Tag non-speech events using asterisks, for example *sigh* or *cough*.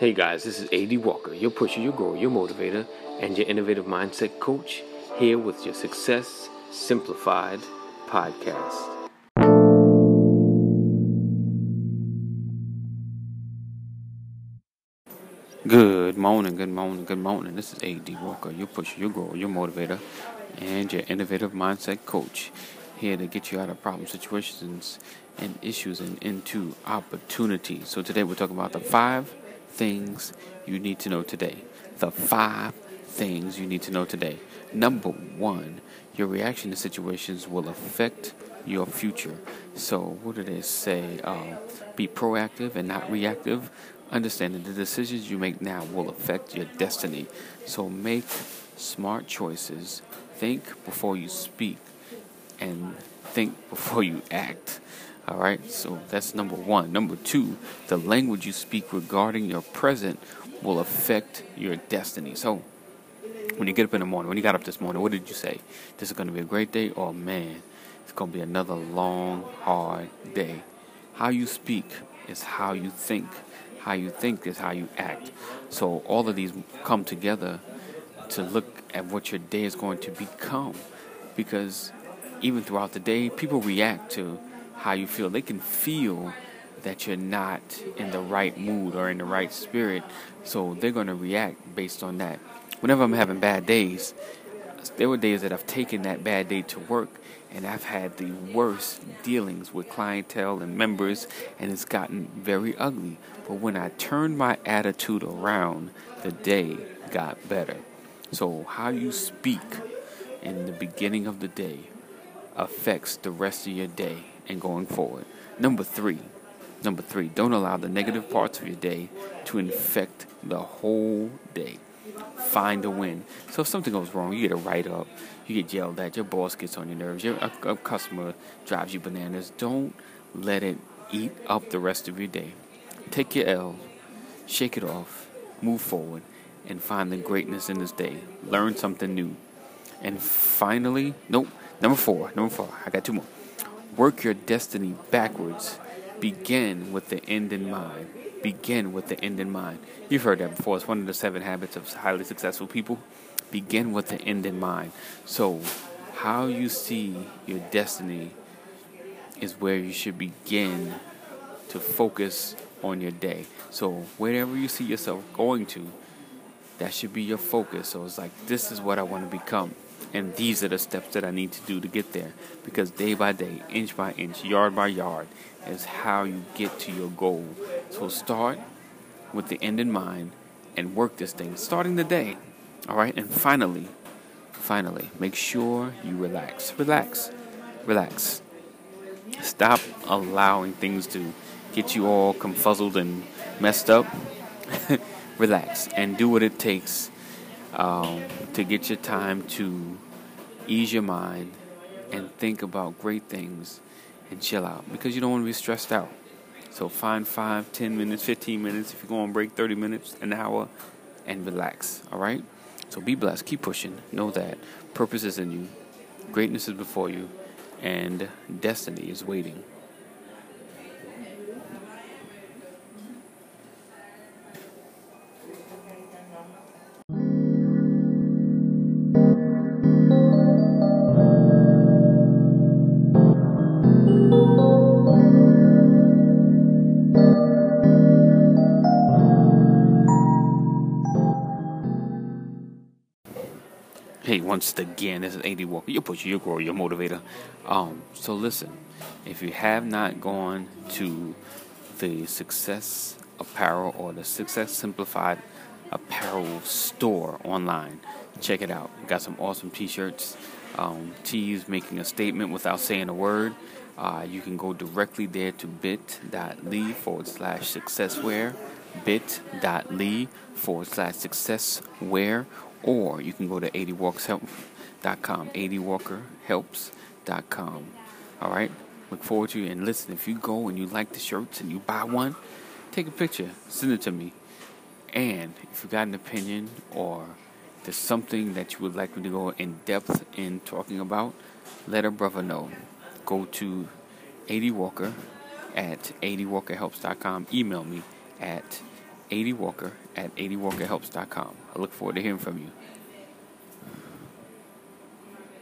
Hey guys, this is AD Walker, your pusher, your grower, your motivator, and your innovative mindset coach, here with your Success Simplified podcast. Good morning, good morning, good morning. This is AD Walker, your pusher, your grower, your motivator, and your innovative mindset coach, here to get you out of problem situations and issues and into opportunities. So today we're talking about the five things you need to know today. The five things you need to know today. Number one, your reaction to situations will affect your future. So, what do they say? Uh, be proactive and not reactive. Understanding the decisions you make now will affect your destiny. So, make smart choices. Think before you speak, and think before you act. All right, so that's number one. Number two, the language you speak regarding your present will affect your destiny. So, when you get up in the morning, when you got up this morning, what did you say? This is going to be a great day, or man, it's going to be another long, hard day. How you speak is how you think. How you think is how you act. So, all of these come together to look at what your day is going to become. Because even throughout the day, people react to how you feel. They can feel that you're not in the right mood or in the right spirit, so they're going to react based on that. Whenever I'm having bad days, there were days that I've taken that bad day to work and I've had the worst dealings with clientele and members, and it's gotten very ugly. But when I turned my attitude around, the day got better. So, how you speak in the beginning of the day affects the rest of your day and going forward. Number three, number three, don't allow the negative parts of your day to infect the whole day. Find a win. So if something goes wrong, you get a write up, you get yelled at, your boss gets on your nerves, your a, a customer drives you bananas. Don't let it eat up the rest of your day. Take your L, shake it off, move forward, and find the greatness in this day. Learn something new. And finally, nope, number four, number four, I got two more. Work your destiny backwards. Begin with the end in mind. Begin with the end in mind. You've heard that before. It's one of the seven habits of highly successful people. Begin with the end in mind. So, how you see your destiny is where you should begin to focus on your day. So, wherever you see yourself going to, that should be your focus. So, it's like, this is what I want to become. And these are the steps that I need to do to get there. Because day by day, inch by inch, yard by yard, is how you get to your goal. So start with the end in mind and work this thing, starting the day. All right. And finally, finally, make sure you relax. Relax. Relax. Stop allowing things to get you all confuzzled and messed up. *laughs* relax and do what it takes um, to get your time to ease your mind and think about great things and chill out because you don't want to be stressed out. So find five, ten minutes, 15 minutes, if you're going to break 30 minutes, an hour, and relax. All right? So be blessed. Keep pushing. Know that purpose is in you, greatness is before you, and destiny is waiting. Hey, once again, this is AD Walker, your pusher, your grower, your motivator. Um, so listen, if you have not gone to the Success Apparel or the Success Simplified Apparel store online, check it out. Got some awesome T-shirts, um, tees making a statement without saying a word. Uh, you can go directly there to bit.ly forward slash successwear, bit.ly forward slash successwear or you can go to adwalkershelp.com, adwalkerhelps.com. All right? Look forward to you. And listen, if you go and you like the shirts and you buy one, take a picture, send it to me. And if you got an opinion or there's something that you would like me to go in depth in talking about, let a brother know. Go to AD Walker at adwalkerhelps.com. Email me at AD Walker at adwalkerhelps.com. I look forward to hearing from you.